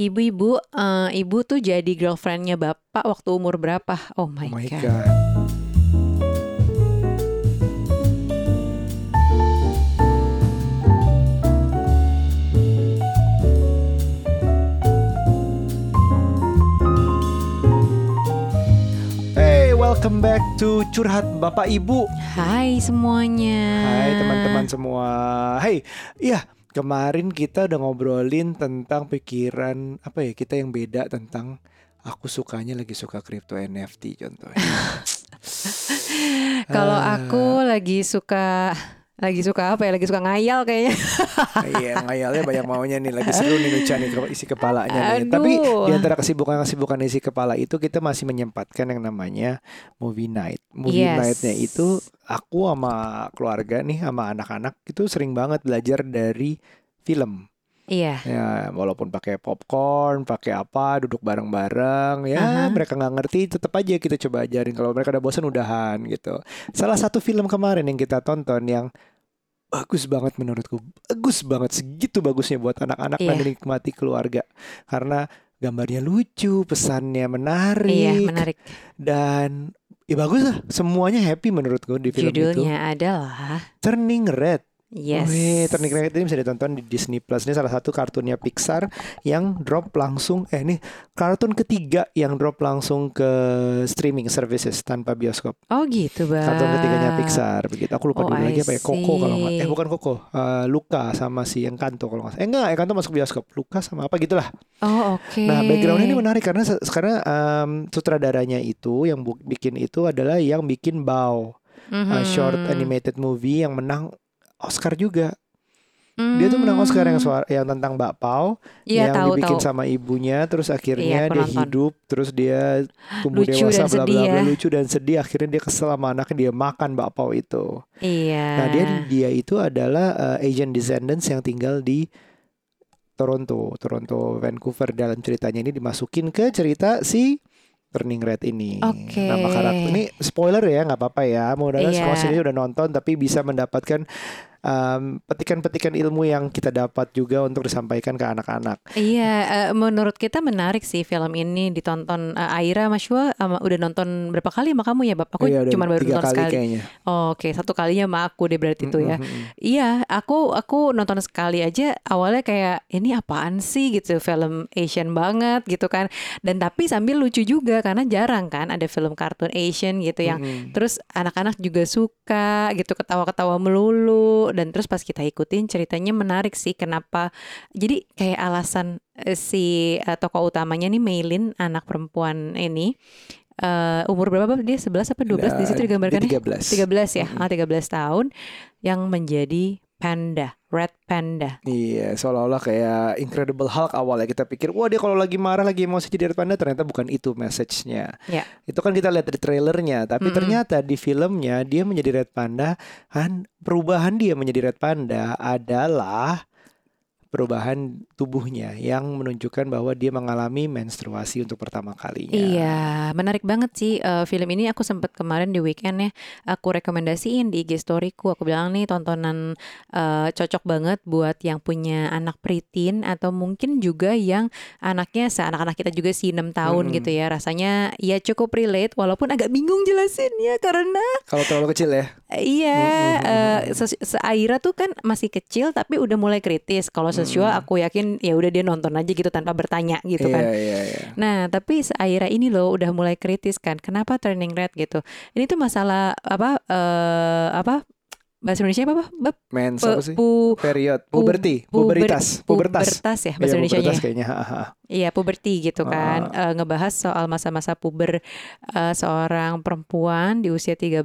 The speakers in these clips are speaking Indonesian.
Ibu-ibu, eh, ibu tuh jadi girlfriendnya bapak waktu umur berapa? Oh my, Oh my god. god. Hey, welcome back to Curhat Bapak Ibu. Hai semuanya. Hai teman-teman semua. Hey, iya kemarin kita udah ngobrolin tentang pikiran apa ya kita yang beda tentang aku sukanya lagi suka crypto NFT contohnya. Kalau aku lagi suka lagi suka apa ya? Lagi suka ngayal kayaknya. Iya, ngayalnya banyak maunya nih lagi seru nih Nucha nih isi kepalanya nih. Aduh. Tapi di antara kesibukan-kesibukan isi kepala itu kita masih menyempatkan yang namanya movie night. Movie Yes. night-nya itu aku sama keluarga nih sama anak-anak itu sering banget belajar dari film. Iya. Ya, walaupun pakai popcorn, pakai apa, duduk bareng-bareng, ya Aha. mereka nggak ngerti, tetap aja kita coba ajarin. Kalau mereka udah bosan, udahan gitu. Salah satu film kemarin yang kita tonton yang bagus banget menurutku, bagus banget, segitu bagusnya buat anak-anak dan Iya. dinikmati keluarga, karena gambarnya lucu, pesannya menarik, Iya, menarik. dan ya bagus lah, semuanya happy menurutku di film itu. Judulnya adalah Turning Red. Yes. Wih, Turning Red ini bisa ditonton di Disney Plus. Ini salah satu kartunnya Pixar yang drop langsung eh ini kartun ketiga yang drop langsung ke streaming services tanpa bioskop. Oh gitu, Bang. Kartun ketiganya Pixar begitu. Aku lupa Oh, dulu lagi I apa ya. Coco kalau nggak. Eh bukan Coco. Eh, Luca sama si Encanto kalau nggak. Eh enggak, Encanto masuk bioskop. Luca sama apa gitulah. Oh, oke. Nah, backgroundnya ini menarik karena se- sekarang em, sutradaranya itu yang bikin itu adalah yang bikin Bao, eh, short Mhm. animated movie yang menang Oscar juga. Dia tuh menang Oscar yang suara yang tentang bakpao Hmm. Iya, yang tahu dibikin tahu. sama ibunya terus akhirnya aku dia nonton. hidup terus dia tumbuh Lucu dewasa bla bla bla ya. lucu dan sedih akhirnya dia kesel sama anaknya dia makan bakpao itu. Iya. Nah, dia dia itu adalah uh, Asian descendants yang tinggal di Toronto, Toronto, Vancouver dalam ceritanya ini dimasukin ke cerita si Turning Red ini. Oke. Nama karakter ini spoiler ya, nggak apa-apa ya. Mudah-mudahan Iya. semua sini udah nonton tapi bisa mendapatkan um, petikan-petikan ilmu yang kita dapat juga untuk disampaikan ke anak-anak. Iya, eh, menurut kita menarik sih film ini ditonton eh, Aira Mas Yua, eh, udah nonton berapa kali sama kamu ya, Bab? Aku Iya, cuma baru nonton kali sekali. kayaknya. Oh, Oke, satu kalinya sama aku deh berarti itu ya. Mm, mm, mm. Iya, aku aku nonton sekali aja awalnya kayak ini apaan sih gitu film Asian banget gitu kan. Dan tapi sambil lucu juga karena jarang kan ada film kartun Asian gitu yang Mm, mm. terus anak-anak juga suka gitu ketawa-ketawa melulu dan terus pas kita ikutin ceritanya menarik sih kenapa. Jadi kayak alasan eh, si eh, tokoh utamanya nih Maylin anak perempuan ini eh, umur berapa dia 11 apa 12 di situ Nah, digambarkannya? dia 13. 13 ya, Mm-mm. ah, 13 tahun yang menjadi panda, red panda. Iya, seolah-olah kayak Incredible Hulk awalnya kita pikir, wah dia kalau lagi marah, lagi emosi jadi red panda, ternyata bukan itu message-nya. Ya. Itu kan kita lihat dari trailernya, tapi Mm-mm. ternyata di filmnya dia menjadi red panda, kan perubahan dia menjadi red panda adalah perubahan tubuhnya yang menunjukkan bahwa dia mengalami menstruasi untuk pertama kalinya. Iya, menarik banget sih eh, film ini. Aku sempat kemarin di weekend ya, aku rekomendasiin di IG storyku. Aku bilang nih tontonan eh, cocok banget buat yang punya anak preteen atau mungkin juga yang anaknya seanak-anak kita juga sih 6 tahun Mm-mm. gitu ya. Rasanya ya cukup relate walaupun agak bingung jelasinnya karena Kalau terlalu kecil ya. Iya, se- se- Aira tuh kan masih kecil tapi udah mulai kritis. Kalau Sesua aku yakin ya udah dia nonton aja gitu tanpa bertanya gitu Iya, kan. iya, iya. Nah, tapi Aira ini loh udah mulai kritis kan. Kenapa turning red gitu? Ini tuh masalah apa eh apa bahasa Indonesia apa, Bab? Mens apa sih? pu- Period, pu- puberti, puber- puberitas, pubertas. pubertas ya Iya, bahasa Indonesia pubertas kayaknya. Iya, puberti gitu kan. Eh, ngebahas soal masa-masa puber eh, seorang perempuan di usia 13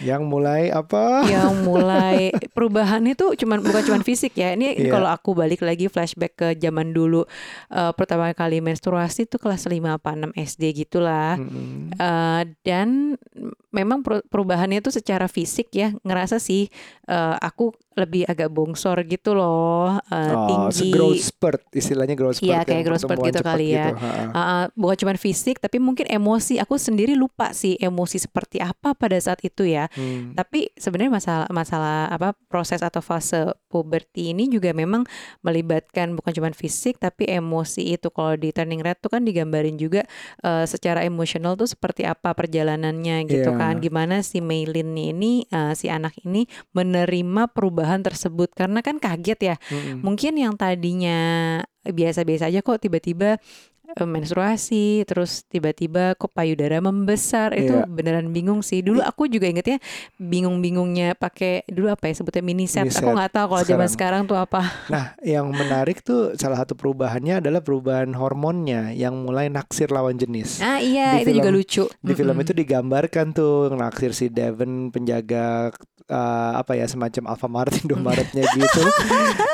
Yang mulai apa? yang mulai perubahannya tuh cuman bukan cuman fisik ya. Ini Iya. kalau aku balik lagi flashback ke zaman dulu eh, pertama kali menstruasi tuh kelas 5 apa 6 SD gitulah. Mm-mm. Eh, dan memang per- perubahannya tuh secara fisik ya ngerasa sih aku 작곡 lebih agak bongsor gitu loh, uh, Oh, tinggi. growth spurt istilahnya growth spurt Iya, yang kayak growth spurt gitu kali ya. gitu. Uh, uh, bukan cuma fisik tapi mungkin emosi. Aku sendiri lupa sih emosi seperti apa pada saat itu ya. Hmm. Tapi sebenarnya masalah masalah apa proses atau fase puberti ini juga memang melibatkan bukan cuma fisik tapi emosi itu. Kalau di Turning Red tuh kan digambarin juga eh, secara emosional tuh seperti apa perjalanannya gitu Iya. kan. Gimana si Maylin ini eh, si anak ini menerima perubahan tersebut karena kan kaget ya. Mm-mm. Mungkin yang tadinya biasa-biasa aja kok tiba-tiba menstruasi terus tiba-tiba kok payudara membesar itu Iya. beneran bingung sih dulu aku juga ingetnya bingung-bingungnya pakai dulu apa ya sebutnya mini set Mini aku set nggak tahu kalau zaman sekarang. tuh apa Nah, yang menarik tuh salah satu perubahannya adalah perubahan hormonnya yang mulai naksir lawan jenis. ah iya Di itu juga film- lucu Di film Mm-mm. itu digambarkan tuh naksir si Devon penjaga eh, apa ya semacam Alfamart Indomaretnya gitu.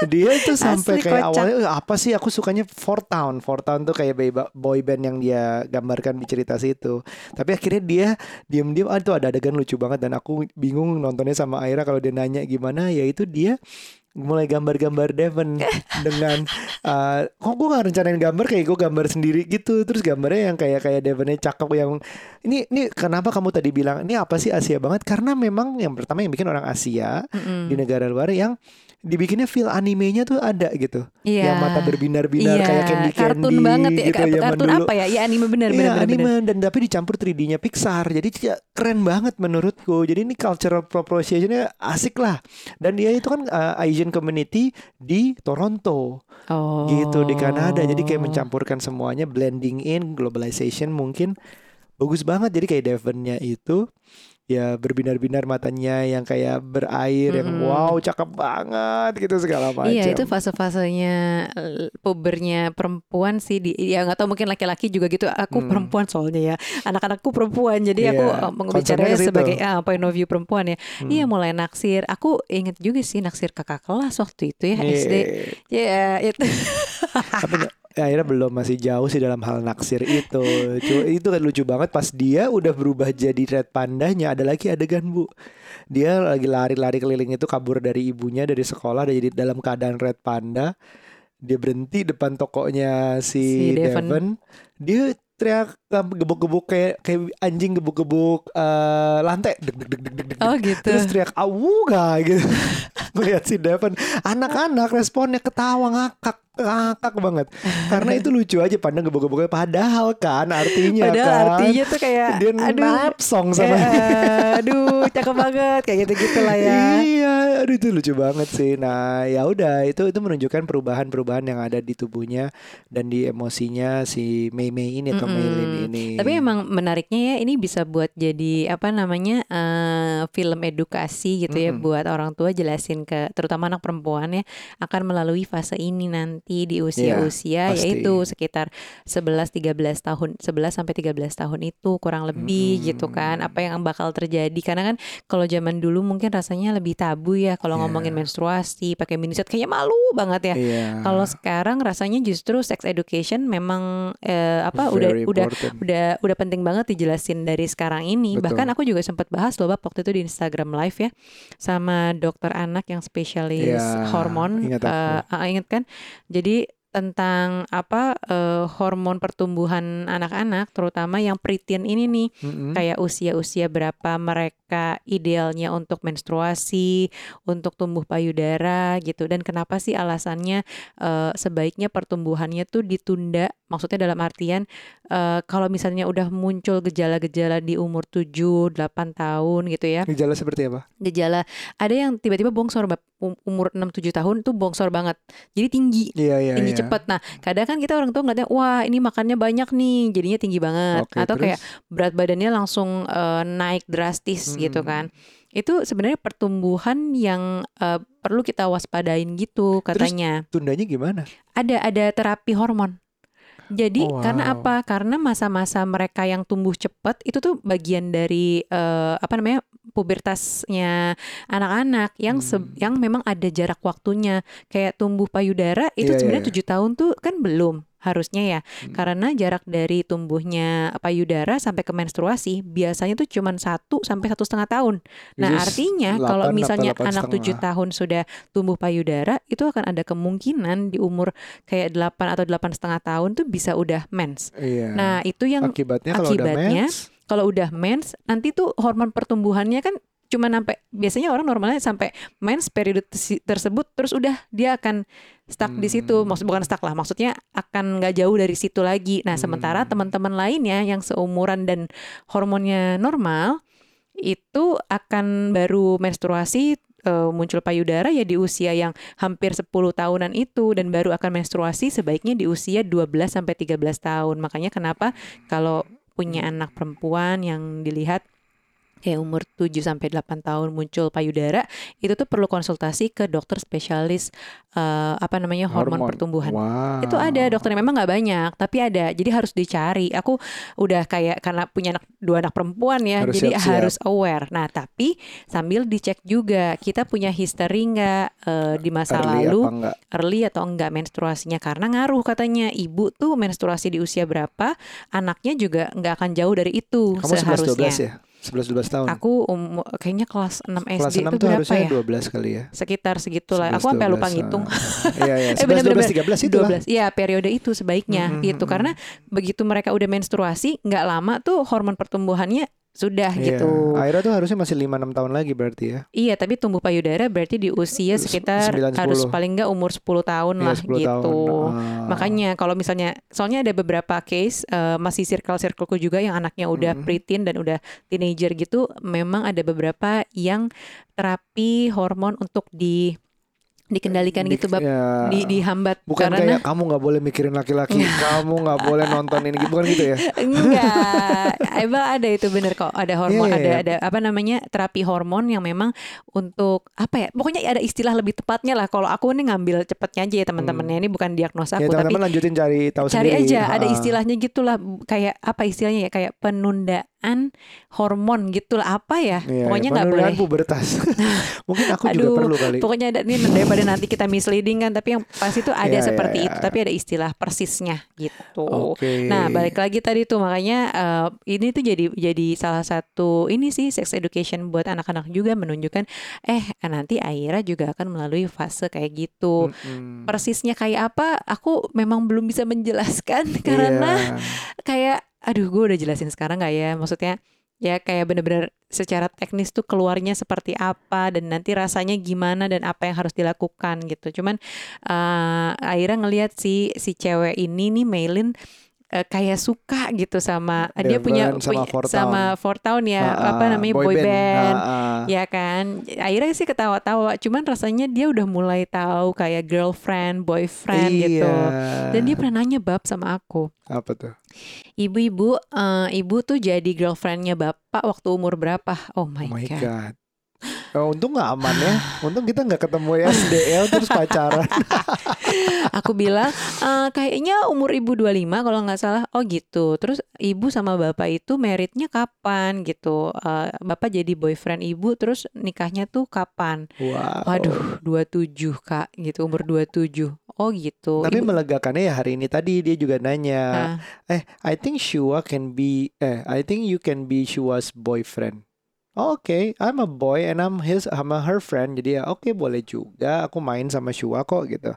Dia itu sampai Asli kayak kocak. awalnya "Eh, apa sih aku sukanya Four Town. Four Town tuh kayak boy- boy band yang dia gambarkan di cerita situ. Tapi akhirnya dia diam-diam ah itu ada adegan lucu banget dan aku bingung nontonnya sama Aira kalau dia nanya gimana ya itu dia mulai gambar-gambar Devon dengan eh, kok gue gak rencanain gambar kayak gue gambar sendiri gitu terus gambarnya yang kayak kayak Devonnya cakep yang ini ini kenapa kamu tadi bilang ini apa sih Asia banget karena memang yang pertama yang bikin orang Asia Mm-mm. di negara luar yang dibikinnya feel animenya tuh ada gitu. Iya. yang mata berbinar-binar Iya, kayak candy candy kartun banget ya gitu zaman kartun dulu apa ya? Ya anime benar Iya benar benar, anime. benar. dan tapi dicampur 3D-nya Pixar. Jadi ya, keren banget menurutku. Jadi ini cultural appropriationnya asik lah. Dan dia itu kan uh, Asian community di Toronto. Oh. Gitu di Kanada. Jadi kayak mencampurkan semuanya blending in globalization mungkin bagus banget. Jadi kayak Devonnya itu ya berbinar-binar matanya yang kayak berair yang Mm-mm. wow cakep banget gitu segala macam Iya itu fase-fasenya pubernya perempuan sih di ya nggak tahu mungkin laki-laki juga gitu aku Hmm. perempuan soalnya ya anak-anakku perempuan jadi aku Iya, eh, situ. sebagai ah, point of view perempuan ya Hmm. iya mulai naksir aku inget juga sih naksir kakak kelas waktu itu ya Iya. SD ya itu tapi nggak- ya, akhirnya belum masih jauh sih dalam hal naksir itu. Cuma itu kan lucu banget pas dia udah berubah jadi red pandanya ada lagi adegan bu. Dia lagi lari-lari keliling itu kabur dari ibunya dari sekolah dan jadi dalam keadaan red panda. Dia berhenti depan tokonya si, Si Devon. Devon. dia teriak gebuk-gebuk kayak kayak anjing gebuk-gebuk eh, lantai. Deg deg deg deg deg. Oh gitu. Terus teriak awuga gitu. Melihat si Devon Anak-anak responnya ketawa ngakak Ngakak banget Karena itu lucu aja pandang gebuk-gebuknya Padahal kan artinya padahal kan artinya tuh kayak Dia aduh napsong sama eh, aduh cakep banget kayak gitu gitu lah ya Iya, aduh itu lucu banget sih. Nah, ya udah itu itu menunjukkan perubahan-perubahan yang ada di tubuhnya dan di emosinya si Mei Mei ini atau Mm-mm. Meilin ini. Tapi emang menariknya ya ini bisa buat jadi apa namanya eh, film edukasi gitu ya Mm-mm. buat orang tua jelasin ke terutama anak perempuan ya akan melalui fase ini nanti di usia-usia pasti. yaitu sekitar 11 13 tahun 11 sampai 13 tahun itu kurang lebih Mm-mm. gitu kan apa yang bakal terjadi karena kan kalau zaman dulu mungkin rasanya lebih tabu ya kalau Iya. ngomongin menstruasi pakai miniset kayaknya malu banget ya. Iya. Kalau sekarang rasanya justru sex education memang eh, apa udah Very udah important. udah udah penting banget dijelasin dari sekarang ini. Betul. Bahkan aku juga sempat bahas loh Bab waktu itu di Instagram live ya sama dokter anak yang spesialis Iya, hormon. ingat aku. Eh, ah, ingat kan? Jadi tentang apa eh, hormon pertumbuhan anak-anak terutama yang preteen ini nih Mm-mm. kayak usia-usia berapa mereka idealnya untuk menstruasi, untuk tumbuh payudara gitu dan kenapa sih alasannya eh, sebaiknya pertumbuhannya tuh ditunda maksudnya dalam artian eh, kalau misalnya udah muncul gejala-gejala di umur 7 8 tahun gitu ya Gejala seperti apa? gejala ada yang tiba-tiba bongsor. Um- umur 6 7 tahun tuh bongsor banget jadi tinggi Iya iya. tinggi iya. cepat. Nah, kadang kan kita orang tua ngeliatnya, wah ini makannya banyak nih, jadinya tinggi banget. Oke, Atau terus? kayak berat badannya langsung eh, naik drastis Hmm. Kan. Itu sebenarnya pertumbuhan yang eh, perlu kita waspadain gitu katanya. Tundanya gimana? Ada ada terapi hormon. Jadi Oh, karena wow. apa? Karena masa-masa mereka yang tumbuh cepat itu tuh bagian dari eh, apa namanya pubertasnya anak-anak yang se- Hmm. yang memang ada jarak waktunya. Kayak tumbuh payudara itu Iya, iya, sebenarnya iya. tujuh tahun tuh kan belum. Harusnya ya. Hmm. Karena jarak dari tumbuhnya payudara sampai ke menstruasi biasanya tuh cuma satu sampai satu setengah tahun. Nah, artinya kalau 8 misalnya apa 8 anak tujuh tahun sudah tumbuh payudara, itu akan ada kemungkinan di umur kayak 8 atau delapan setengah tahun tuh bisa udah mens. Iya. Nah, itu yang akibatnya kalau udah akibatnya, mens, kalau udah mens nanti tuh hormon pertumbuhannya kan cuma sampai biasanya orang normalnya sampai mens periode tersebut terus udah dia akan stuck di situ Hmm. maksud bukan stuck lah maksudnya akan nggak jauh dari situ lagi nah sementara Hmm. teman-teman lainnya yang seumuran dan hormonnya normal itu akan baru menstruasi eh, muncul payudara ya di usia yang hampir 10 tahunan itu dan baru akan menstruasi sebaiknya di usia 12 sampai 13 tahun. Makanya kenapa kalau punya anak perempuan yang dilihat kayak umur 7 sampai 8 tahun muncul payudara, itu tuh perlu konsultasi ke dokter spesialis eh, apa namanya hormon, pertumbuhan. Wow. Itu ada dokternya memang nggak banyak, tapi ada. Jadi harus dicari. Aku udah kayak karena punya anak dua anak perempuan ya, Harus jadi siap-siap. harus aware. Nah, tapi sambil dicek juga kita punya history nggak eh, di masa Early lalu early atau enggak menstruasinya karena ngaruh katanya ibu tuh menstruasi di usia berapa, anaknya juga nggak akan jauh dari itu Kamu 11 seharusnya. 12 ya? 11 12 tahun. Aku umur kayaknya kelas 6 Kelas SD 6 itu tuh berapa harusnya ya? 12 kali ya. Sekitar segitulah. 11, Aku sampai lupa 12, ngitung. ah. Iya iya, Eh, 11 bener-bener. 12 13 itu lah. 12. Iya, periode itu sebaiknya Mhm, gitu. mhm. Karena begitu mereka udah menstruasi, nggak lama tuh hormon pertumbuhannya sudah Iya. gitu. Aira tuh harusnya masih 5 6 tahun lagi berarti ya. Iya, tapi tumbuh payudara berarti di usia sekitar 9, 10. harus paling nggak umur 10 tahun Iya, lah 10 gitu. tahun. Ah. Makanya kalau misalnya soalnya ada beberapa case eh, masih circle-circleku juga yang anaknya udah Mhm. preteen dan udah teenager gitu, memang ada beberapa yang terapi hormon untuk di dikendalikan Di- gitu bab ya. di dihambat Bukan karena kayak kamu nggak boleh mikirin laki-laki, kamu nggak boleh nonton ini, bukan gitu ya? Enggak, emang ada itu bener kok. Ada hormon, Iya, iya, ada iya. ada apa namanya terapi hormon yang memang untuk apa ya? Pokoknya ada istilah lebih tepatnya lah. Kalau aku nih ngambil cepetnya aja ya teman-temannya. Ini bukan diagnosa Ya aku, tapi teman-teman lanjutin cari tahu cari sendiri. aja. Ada Ah. istilahnya gitulah. Kayak apa istilahnya ya? Kayak penundaan hormon gitulah. Apa ya? Iya, Pokoknya nggak boleh. pubertas. Mungkin aku juga Aduh, perlu kali. Pokoknya ada ini daripada nanti kita misleading kan. Tapi yang pasti itu ada iya, seperti iya. itu. Tapi ada istilah persisnya gitu. Oke. Nah, balik lagi tadi tuh makanya eh, ini tuh jadi jadi salah satu ini sih sex education buat anak-anak juga menunjukkan eh nanti Aira juga akan melalui fase kayak gitu. Mm-mm. Persisnya kayak apa? Aku memang belum bisa menjelaskan karena Iya. kayak aduh gue udah jelasin sekarang nggak ya? Maksudnya ya kayak bener-bener secara teknis tuh keluarnya seperti apa dan nanti rasanya gimana dan apa yang harus dilakukan gitu. Cuman eh Aira ngelihat si si cewek ini nih Maylin eh, kayak suka gitu sama dia punya, Devon sama Four sama Town. Four Town ya Ah, apa ah, namanya boy, band. Ah, ah. Ya kan, akhirnya sih ketawa-tawa. Cuman rasanya dia udah mulai tahu kayak girlfriend, boyfriend gitu. Iya. Dan dia pernah nanya bab sama aku. apa tuh? Ibu-ibu, eh, ibu tuh jadi girlfriendnya bapak waktu umur berapa? Oh my, Oh my god. god. Oh, untung nggak aman ya. Untung kita nggak ketemu ya SDL terus pacaran. Aku bilang "Eh, kayaknya umur ibu 25 kalau nggak salah. Oh gitu. Terus ibu sama bapak itu meritnya kapan gitu? Eh, bapak jadi boyfriend ibu, terus nikahnya tuh kapan? Wow. Waduh, 27 kak, gitu umur 27. Oh gitu. Tapi Ibu- melegakannya ya hari ini tadi dia juga nanya, eh I think Shua can be, eh I think you can be Shua's boyfriend. Oh, Oke, I'm a boy and I'm his, I'm a her friend. Jadi ya oke boleh juga. Aku main sama Shua kok gitu.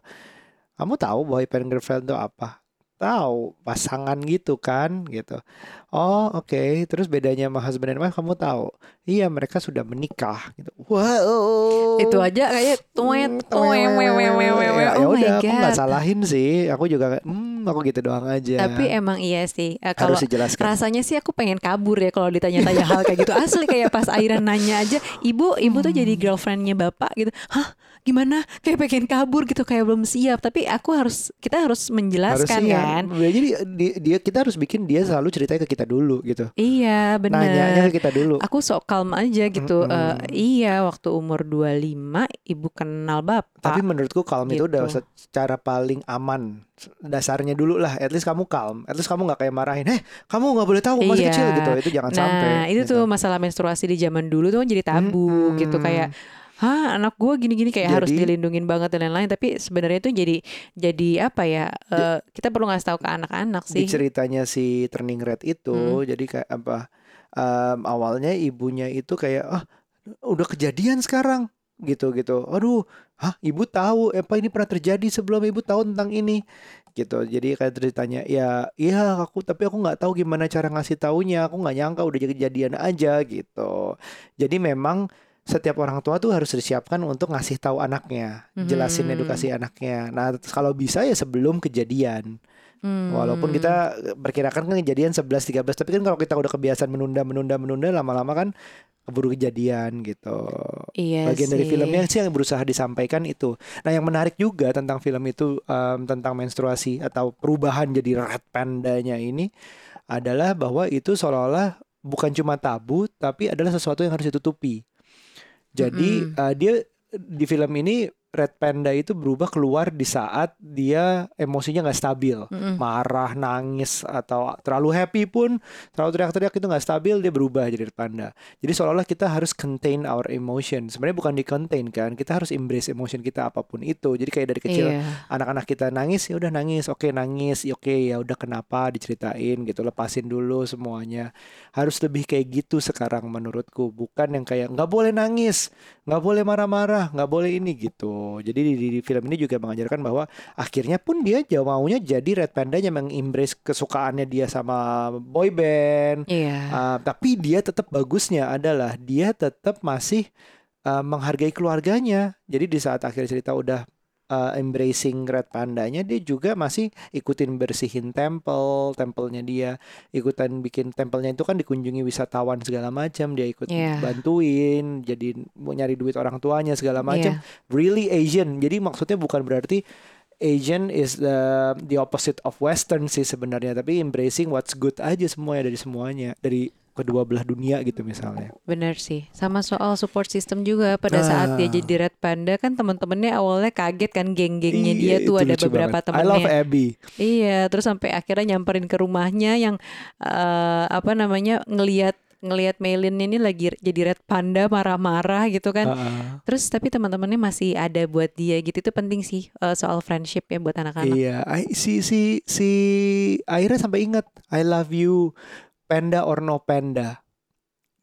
Kamu tahu boyfriend girlfriend itu apa? Tahu pasangan gitu kan gitu. Oh oke, terus bedanya sama husband and wife kamu tahu? Iya mereka sudah menikah gitu. Wow. itu aja kayak tuet Hmm, wewe wewe. Ya, Oh udah, aku nggak salahin sih. Aku juga, hmm, aku gitu doang aja. Tapi emang iya sih. Kalau harus dijelaskan. rasanya sih aku pengen kabur ya kalau ditanya-tanya hal kayak gitu. Asli kayak pas Aira nanya aja, ibu, ibu tuh jadi girlfriendnya bapak gitu. Hah? Gimana? Kayak pengen kabur gitu, kayak belum siap. Tapi aku harus, kita harus menjelaskan kan. ya, Jadi dia, dia kita harus bikin dia selalu ceritanya ke kita dulu gitu. Iya, Nanyanya bener. ke kita dulu. Aku sok calm aja gitu. Mm-mm. Eh, iya, waktu umur 25 ibu kenal bapak. Tapi menurutku calm itu udah Gitu. secara paling aman. Dasarnya dulu lah. At least kamu calm. At least kamu nggak kayak marahin. Eh, kamu nggak boleh tahu masih Iya. kecil gitu. Itu jangan Nah, sampai. itu gitu. tuh masalah menstruasi di zaman dulu tuh kan jadi tabu Mm-mm. gitu kayak hah anak gue gini-gini kayak harus Jadi- dilindungin banget dan lain-lain. Tapi sebenarnya itu jadi jadi apa ya eh, kita perlu ngasih tahu ke anak-anak di sih ceritanya si Turning Red itu Hmm. jadi kayak apa em, awalnya ibunya itu kayak ah udah kejadian sekarang gitu gitu. Aduh hah ibu tahu apa ini pernah terjadi sebelum ibu tahu tentang ini? Gitu. Jadi kayak ceritanya ya iya aku tapi aku nggak tahu gimana cara ngasih taunya. Aku nggak nyangka udah jadi kejadian aja gitu. Jadi memang setiap orang tua tuh harus disiapkan untuk ngasih tahu anaknya jelasin Mhm. edukasi anaknya nah kalau bisa ya sebelum kejadian Walaupun Hmm. kita perkirakan kan kejadian 11 13 tapi kan kalau kita udah kebiasaan menunda menunda menunda lama-lama kan keburu kejadian gitu. iya Bagian dari sih. filmnya sih yang berusaha disampaikan itu. Nah, yang menarik juga tentang film itu em, tentang menstruasi atau perubahan jadi red pandanya ini adalah bahwa itu seolah-olah bukan cuma tabu tapi adalah sesuatu yang harus ditutupi. Jadi Mm-mm. eh, dia di film ini red panda itu berubah keluar di saat dia emosinya nggak stabil Mm-mm. marah, nangis atau terlalu happy pun, terlalu teriak-teriak itu nggak stabil dia berubah jadi red panda. Jadi seolah-olah kita harus contain our emotion. Sebenarnya bukan di contain kan, kita harus embrace emotion kita apa pun itu. Jadi kayak dari kecil Iya. anak-anak kita nangis ya udah nangis, oke nangis, ya oke ya udah kenapa diceritain gitu, lepasin dulu semuanya. Harus lebih kayak gitu sekarang menurutku, bukan yang kayak nggak boleh nangis, nggak boleh marah-marah, nggak boleh ini gitu. Jadi di, di- di film ini juga mengajarkan bahwa akhirnya pun dia jauh maunya jadi Red Pandanya mengembrace kesukaannya dia sama boy band. Iya. Uh, tapi dia tetap bagusnya adalah dia tetap masih uh, menghargai keluarganya. Jadi di saat akhir cerita udah uh, embracing Red Pandanya, dia juga masih ikutin bersihin tempel, tempelnya dia, ikutan bikin tempelnya itu kan dikunjungi wisatawan segala macam, dia ikut Iya. bantuin, jadi mau nyari duit orang tuanya segala macam. Iya. Really Asian. Jadi maksudnya bukan berarti Asian is the the opposite of Western sih sebenarnya, tapi embracing what's good aja semuanya dari semuanya, dari kedua belah dunia gitu misalnya. Bener sih, sama soal support system juga pada saat dia Ah. jadi Red Panda kan teman-temannya awalnya kaget kan geng-gengnya dia Iya, tuh itu ada beberapa banget. I love temennya. Abby. Iya, terus sampai akhirnya nyamperin ke rumahnya yang eh, apa namanya ngelihat ngelihat Maylin ini lagi jadi Red Panda marah-marah gitu kan. Ah, Terus tapi teman-temannya masih ada buat dia gitu itu penting sih eh, soal friendship ya buat anak-anak. iya, I- si si si akhirnya sampai ingat I love you panda or no panda.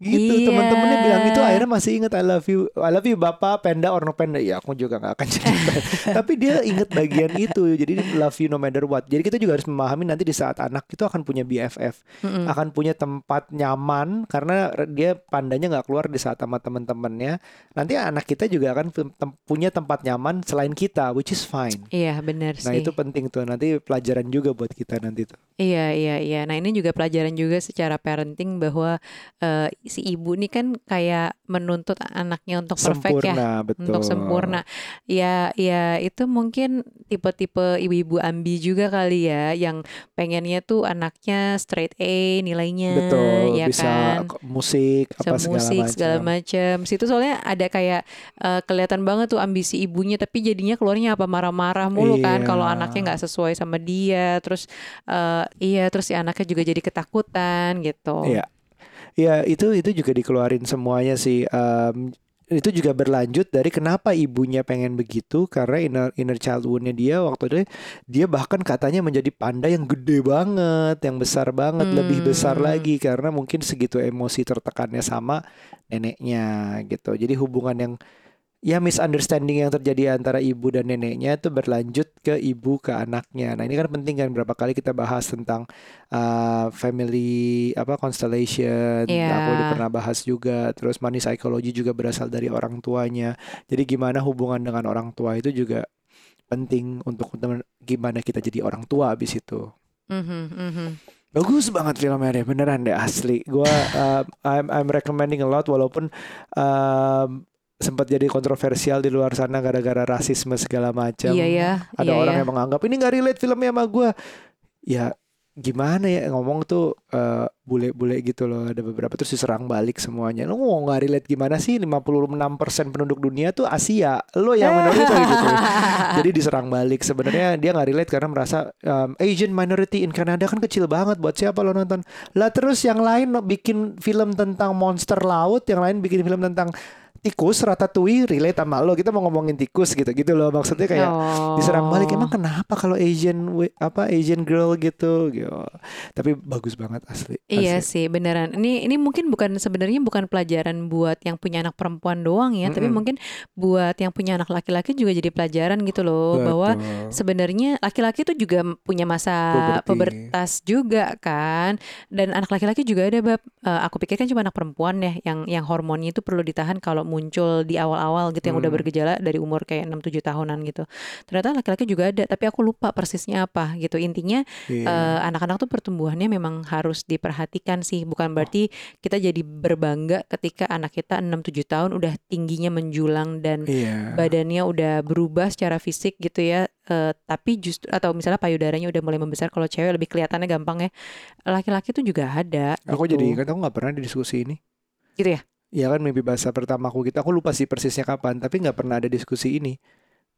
Gitu Iya. teman-temannya bilang itu akhirnya masih ingat I love you I love you bapak panda or no panda ya aku juga nggak akan cerita tapi dia ingat bagian itu jadi love you no matter what jadi kita juga harus memahami nanti di saat anak itu akan punya BFF Mm-mm. akan punya tempat nyaman karena dia pandanya nggak keluar di saat sama teman-temannya nanti anak kita juga akan tem- punya tempat nyaman selain kita which is fine Iya benar nah sih. itu penting tuh nanti pelajaran juga buat kita nanti tuh Iya iya iya. Nah ini juga pelajaran juga secara parenting bahwa eh, si ibu nih kan kayak menuntut anaknya untuk perfect ya. betul untuk sempurna. Ya, ya itu mungkin tipe-tipe ibu-ibu ambi juga kali ya, yang pengennya tuh anaknya straight A nilainya, betul ya bisa kan. musik apa segala musik macam segala macam. Situ soalnya ada kayak eh, kelihatan banget tuh ambisi ibunya, tapi jadinya keluarnya apa marah-marah mulu kan Iya. kalau anaknya nggak sesuai sama dia. Terus eh, iya, terus si anaknya juga jadi ketakutan gitu. Iya. Ya itu itu juga dikeluarin semuanya sih. Em, itu juga berlanjut dari kenapa ibunya pengen begitu karena inner inner child wound-nya dia waktu itu dia bahkan katanya menjadi panda yang gede banget, yang besar banget, lebih besar Hmm. lagi karena mungkin segitu emosi tertekannya sama neneknya gitu. Jadi hubungan yang ya misunderstanding yang terjadi antara ibu dan neneknya itu berlanjut ke ibu ke anaknya. Nah ini kan penting kan berapa kali kita bahas tentang uh, family apa constellation. Iya. Aku udah pernah bahas juga. Terus money psychology juga berasal dari orang tuanya. Jadi gimana hubungan dengan orang tua itu juga penting untuk gimana kita jadi orang tua abis itu. Mhm, mhm. Bagus banget filmnya deh, beneran deh asli. Gua uh, I'm I'm recommending a lot walaupun um, sempat jadi kontroversial di luar sana gara-gara rasisme segala macam. Iya ya, Ada iya orang ya. yang menganggap ini nggak relate filmnya sama gua. Ya gimana ya ngomong tuh uh, bule-bule gitu loh. Ada beberapa terus diserang balik semuanya. Lo mau nggak relate gimana sih? 56% penduduk dunia tuh Asia. Lo yang minoritas gitu. Jadi diserang balik. Sebenarnya dia nggak relate karena merasa um, Asian minority in Canada kan kecil banget. Buat siapa lo nonton? Lah terus yang lain bikin film tentang monster laut yang lain bikin film tentang tikus ratatouille relate sama lo kita mau ngomongin tikus gitu gitu loh maksudnya kayak Oh. diserang balik emang kenapa kalau Asian apa Asian girl gitu gitu tapi bagus banget asli, Iya asli. sih beneran. Ini ini mungkin bukan sebenarnya bukan pelajaran buat yang punya anak perempuan doang ya, tapi Mm-mm. mungkin buat yang punya anak laki-laki juga jadi pelajaran gitu loh bahwa Betul. sebenarnya laki-laki itu juga punya masa Puberti. pubertas juga kan. Dan anak laki-laki juga ada bab eh, aku pikir kan cuma anak perempuan ya yang yang hormonnya itu perlu ditahan kalau muncul di awal-awal gitu yang udah Hmm. bergejala dari umur kayak 6 7 tahunan gitu. Ternyata laki-laki juga ada, tapi aku lupa persisnya apa gitu. Intinya Iya. eh, anak-anak tuh pertumbuhannya memang harus diperhatikan sih bukan berarti kita jadi berbangga ketika anak kita 6-7 tahun udah tingginya menjulang dan Iya. badannya udah berubah secara fisik gitu ya Eh, tapi justru atau misalnya payudaranya udah mulai membesar kalau cewek lebih kelihatannya gampang ya laki-laki tuh juga ada Aku gitu. jadi ingat aku nggak pernah di diskusi ini. gitu ya Iya kan mimpi bahasa pertama aku gitu. Aku lupa sih persisnya kapan, tapi nggak pernah ada diskusi ini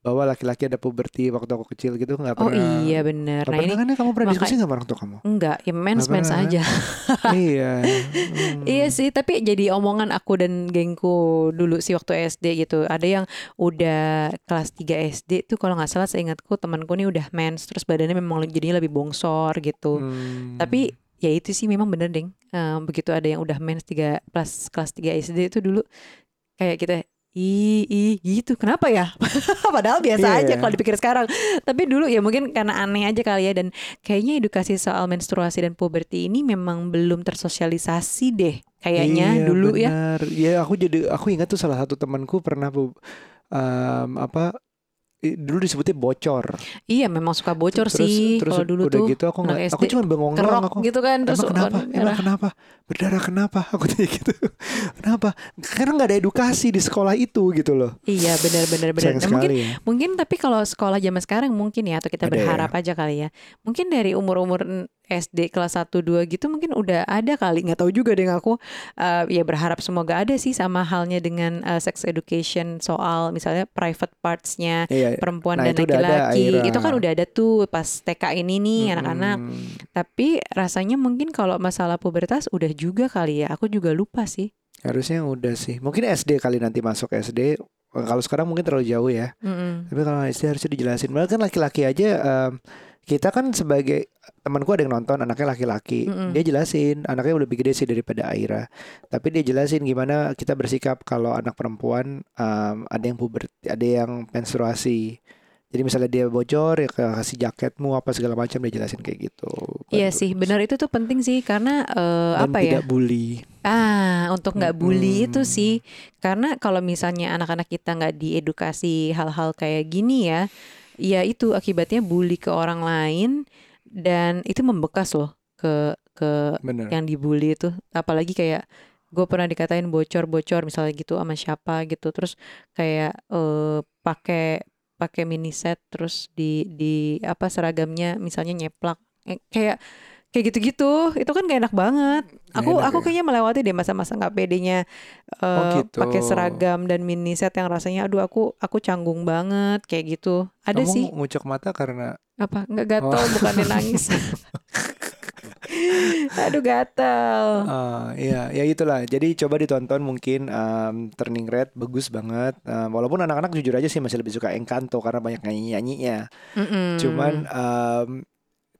bahwa laki-laki ada puberti waktu aku kecil gitu nggak oh pernah. iya bener Nggak nah ini kan ya kamu pernah maka- diskusi nggak orang tua kamu? enggak ya mens mens kan? aja iya. Hmm. Iya sih, tapi jadi omongan aku dan gengku dulu sih waktu SD gitu. Ada yang udah kelas 3 SD tuh kalau nggak salah seingatku temanku nih udah mens terus badannya memang jadinya lebih bongsor gitu. Hmm. Tapi ya itu sih memang bener deng. Eh, begitu ada yang udah mens 3 kelas kelas 3 SD itu dulu kayak kita ih ih gitu kenapa ya padahal biasa Iya. aja kalau dipikir sekarang tapi dulu ya mungkin karena aneh aja kali ya dan kayaknya edukasi soal menstruasi dan puberti ini memang belum tersosialisasi deh kayaknya Iya, dulu ya benar. Iya, aku jadi aku ingat tuh salah satu temanku pernah bu- em, apa dulu disebutnya bocor. iya memang suka bocor terus, sih terus kalau dulu udah tuh gitu aku nggak aku cuma bengong doang aku. gitu kan terus Emang kenapa? Emang kenapa? Berdarah kenapa? Aku tanya gitu. kenapa? Karena nggak ada edukasi di sekolah itu gitu loh. iya benar benar benar Nah, mungkin ya. Mungkin tapi kalau sekolah zaman sekarang mungkin ya atau kita Ada ya. berharap aja kali ya. Mungkin dari umur-umur SD kelas 1 2 gitu mungkin udah ada kali nggak tahu juga deh aku Eh, ya berharap semoga ada sih sama halnya dengan eh, sex education soal misalnya private parts-nya Iya. perempuan Nah, dan laki-laki. Itu kan udah ada tuh pas TK ini nih anak-anak. Tapi rasanya mungkin kalau masalah pubertas udah juga kali ya. Aku juga lupa sih. Harusnya udah sih. Mungkin SD kali nanti masuk SD. Kalau sekarang mungkin terlalu jauh ya. Mm-mm. Tapi kalau SD harusnya dijelasin. Malah kan laki-laki aja em, kita kan sebagai temanku ada yang nonton anaknya laki-laki. Mm-mm. Dia jelasin anaknya lebih gede sih daripada Aira. Tapi dia jelasin gimana kita bersikap kalau anak perempuan em, ada yang puberti, ada yang menstruasi. Jadi misalnya dia bocor ya kasih jaketmu apa segala macam dia jelasin kayak gitu. Iya Bantu. sih, benar itu tuh penting sih karena eh, Dan apa ya? tidak bully. Ah, untuk nggak bully itu Mm-mm. sih, karena kalau misalnya anak-anak kita nggak diedukasi hal-hal kayak gini ya, ya itu akibatnya bully ke orang lain dan itu membekas loh ke ke Bener. yang dibully itu, apalagi kayak gue pernah dikatain bocor-bocor misalnya gitu sama siapa gitu, terus kayak eh, pakai pakai mini set terus di di apa seragamnya misalnya nyeplak. Eh, kayak kayak gitu-gitu. Itu kan gak enak banget. Aku enak aku ya. kayaknya melewati deh masa-masa nggak pedenya eh, Oh, gitu. pakai seragam dan mini set yang rasanya aduh aku aku canggung banget kayak gitu. Ada Kamu sih. ngucek mata karena apa? Nggak gatel Oh. bukannya nangis aduh gatel Ah, iya, ya itulah. Jadi coba ditonton mungkin em, Turning Red bagus banget. Em, walaupun anak-anak jujur aja sih masih lebih suka Encanto karena banyak nyanyi-nyanyinya. Mm-mm. Cuman em,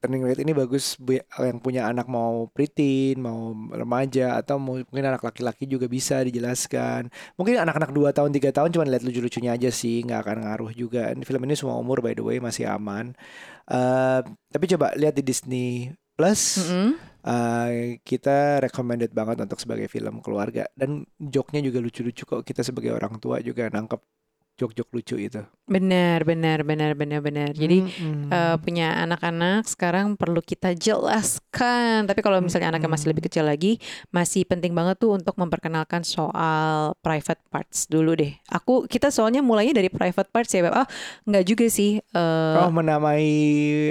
Turning Red ini bagus yang punya anak mau preteen, mau remaja atau mungkin anak laki-laki juga bisa dijelaskan. Mungkin anak-anak 2 tahun, 3 tahun cuman lihat lucu-lucunya aja sih, nggak akan ngaruh juga. Film ini semua umur by the way masih aman. Eh, tapi coba lihat di Disney Plus. Mm-mm. Uh, kita recommended banget untuk sebagai film keluarga dan joknya juga lucu-lucu kok kita sebagai orang tua juga nangkep jok-jok lucu itu. benar benar benar benar benar jadi Mm-mm. eh, punya anak-anak sekarang perlu kita jelaskan. Tapi kalau misalnya anaknya masih lebih kecil lagi, masih penting banget tuh untuk memperkenalkan soal private parts dulu deh. Aku kita soalnya mulainya dari private parts ya, Beb. Oh, enggak juga sih. eh, oh menamai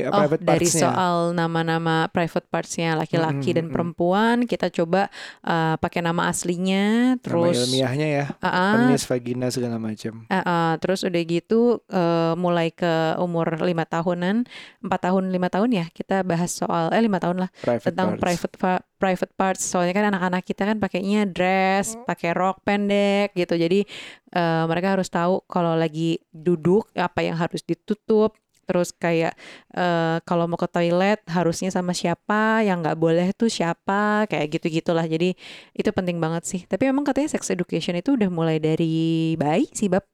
oh, private dari parts-nya. soal nama-nama private parts-nya laki-laki Mm, dan perempuan, kita coba eh, pakai nama aslinya, Nama terus ilmiahnya ya, Ah, ah, penis, vagina segala macam. ah, ah, Uh, terus udah gitu uh, mulai ke umur lima tahunan, empat tahun lima tahun ya kita bahas soal eh lima tahun lah Private tentang parts. private pa- private parts. Soalnya kan anak-anak kita kan pakainya dress, pakai rok pendek gitu. Jadi uh, mereka harus tahu kalau lagi duduk apa yang harus ditutup. Terus kayak uh, kalau mau ke toilet harusnya sama siapa, yang nggak boleh tuh siapa, kayak gitu gitulah. Jadi itu penting banget sih. Tapi memang katanya sex education itu udah mulai dari bayi sih bab.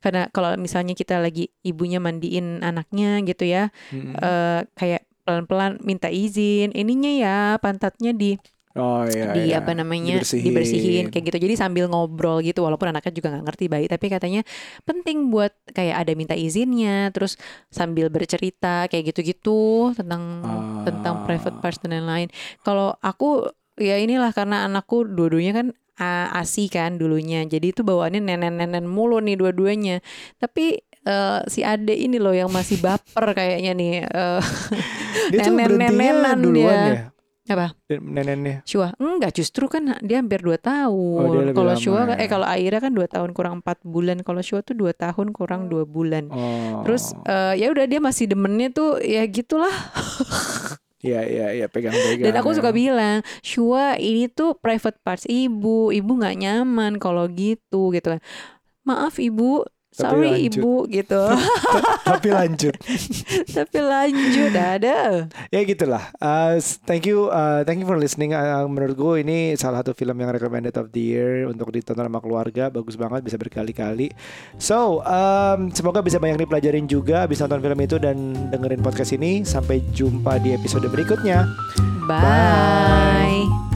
Karena kalau misalnya kita lagi ibunya mandiin anaknya gitu ya, Mm-mm. eh, kayak pelan-pelan minta izin, ininya ya pantatnya di Oh iya. di iya. apa namanya Dibersihin. dibersihin. kayak gitu jadi sambil ngobrol gitu walaupun anaknya juga nggak ngerti bayi tapi katanya penting buat kayak ada minta izinnya terus sambil bercerita kayak gitu-gitu tentang tentang private Ah. parts dan lain-lain kalau aku ya inilah karena anakku dua-duanya kan uh, asi kan dulunya jadi itu bawaannya nenen-nenen mulu nih dua-duanya tapi eh, si ade ini loh yang masih baper kayaknya nih eh, Dia tuh berhentinya duluan dia. ya. apa Nenennya. Shua enggak justru kan dia hampir 2 Oh, dia tahun. lebih kalau Shua ya. eh kalau Aira kan 2 tahun kurang 4 bulan. Kalau Shua tuh 2 tahun kurang 2 bulan. Oh. Terus eh, ya udah dia masih demennya tuh ya gitulah. Iya iya iya pegang-pegang. Dan aku ya. suka bilang, Shua ini tuh private parts ibu. Ibu nggak nyaman kalau gitu gitu kan. Maaf ibu, Tapi sorry lanjut. ibu gitu. Tapi lanjut. Tapi lanjut ada. ya gitulah. Uh, thank you, uh, thank you for listening. Uh, menurut gue ini salah satu film yang recommended of the year untuk ditonton sama keluarga. Bagus banget, bisa berkali-kali. So, um, semoga bisa banyak dipelajarin juga. Bisa nonton film itu dan dengerin podcast ini. Sampai jumpa di episode berikutnya. Bye.